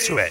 into it.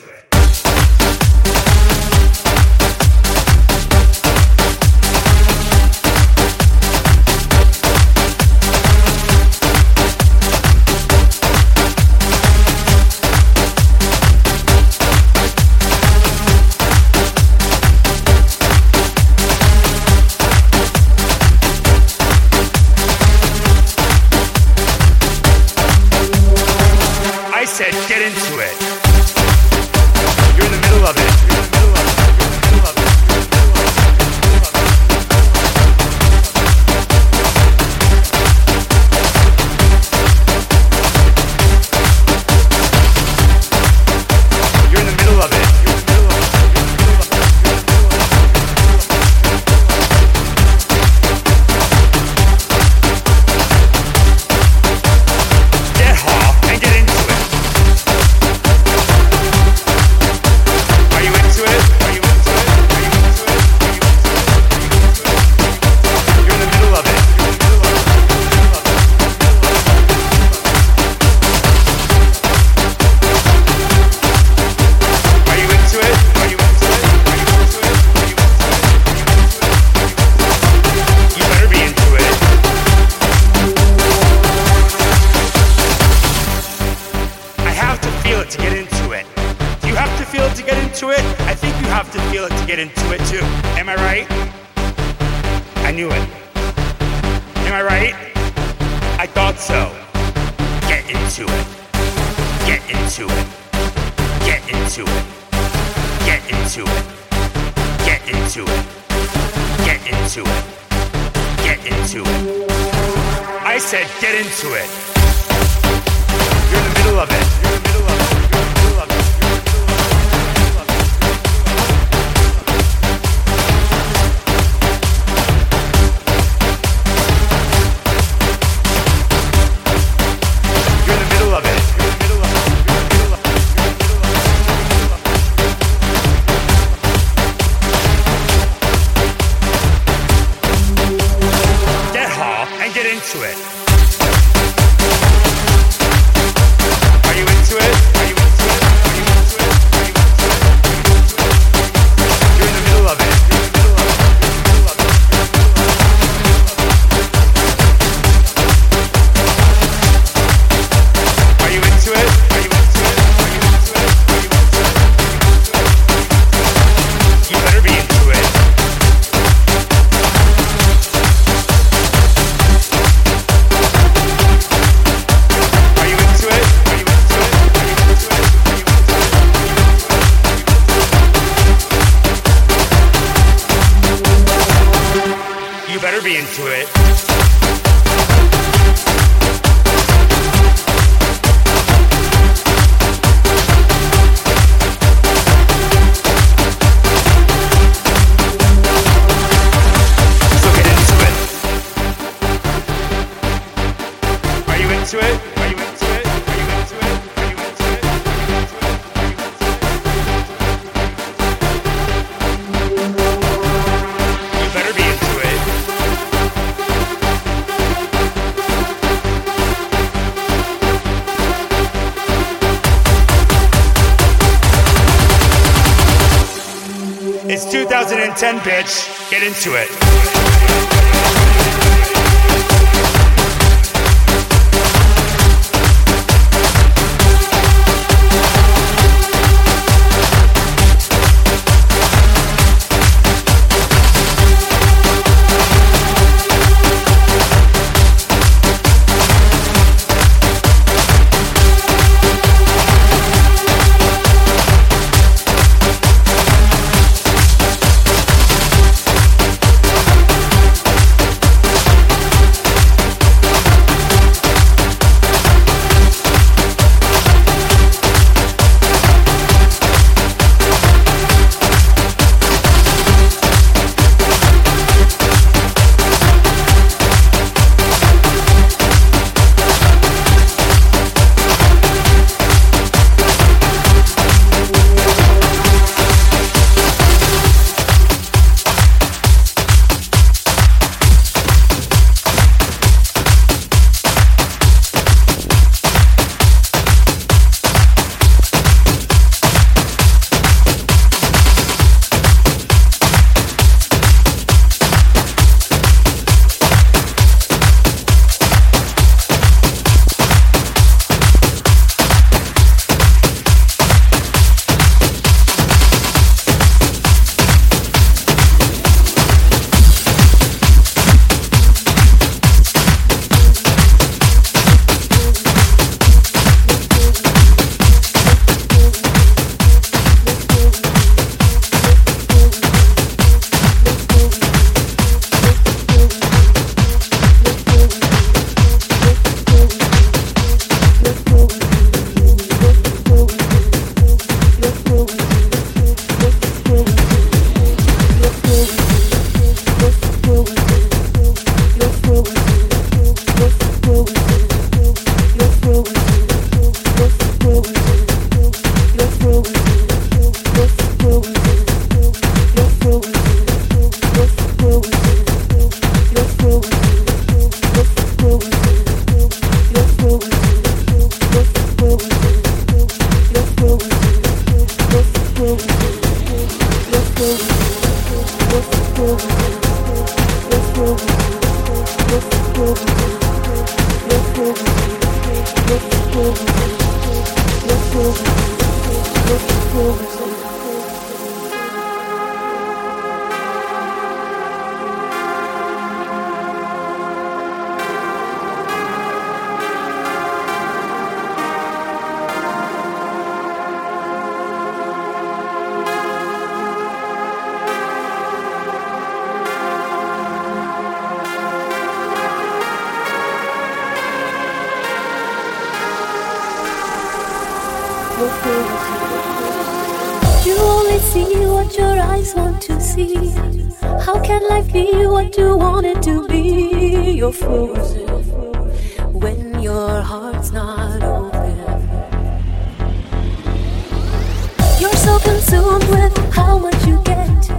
how much you get.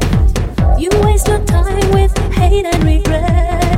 You waste your time with hate and regret.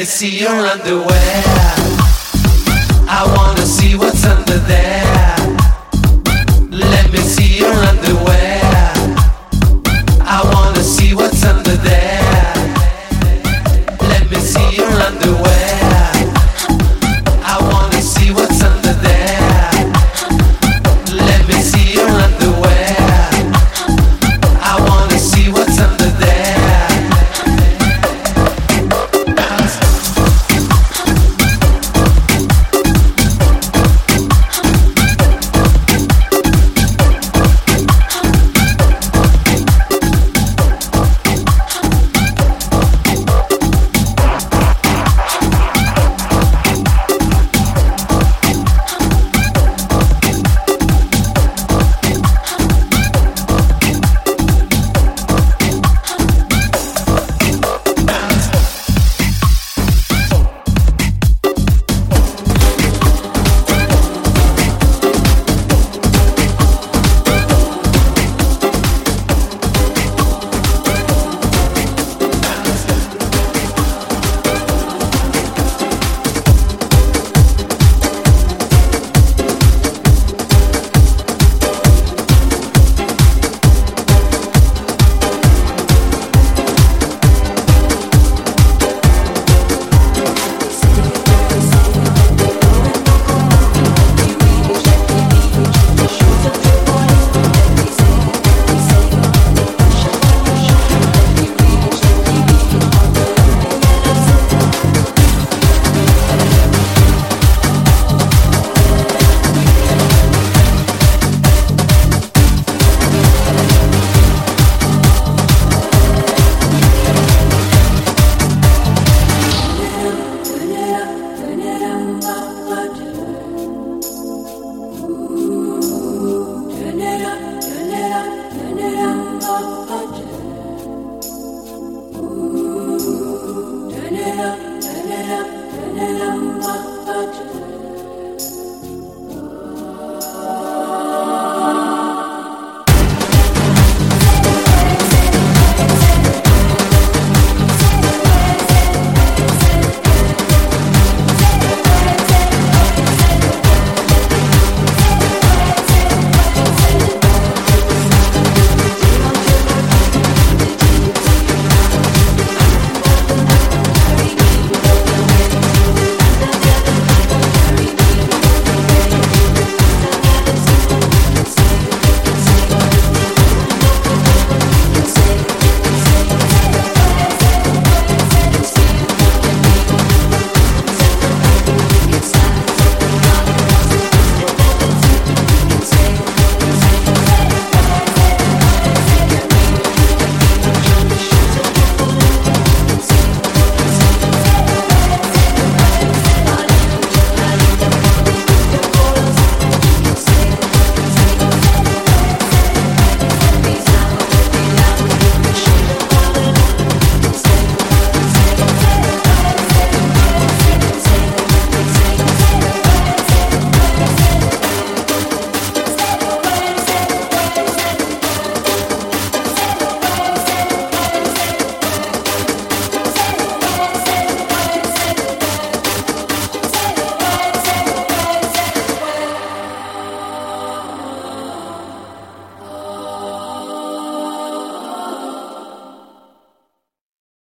me see your underwear. I wanna see what's under there.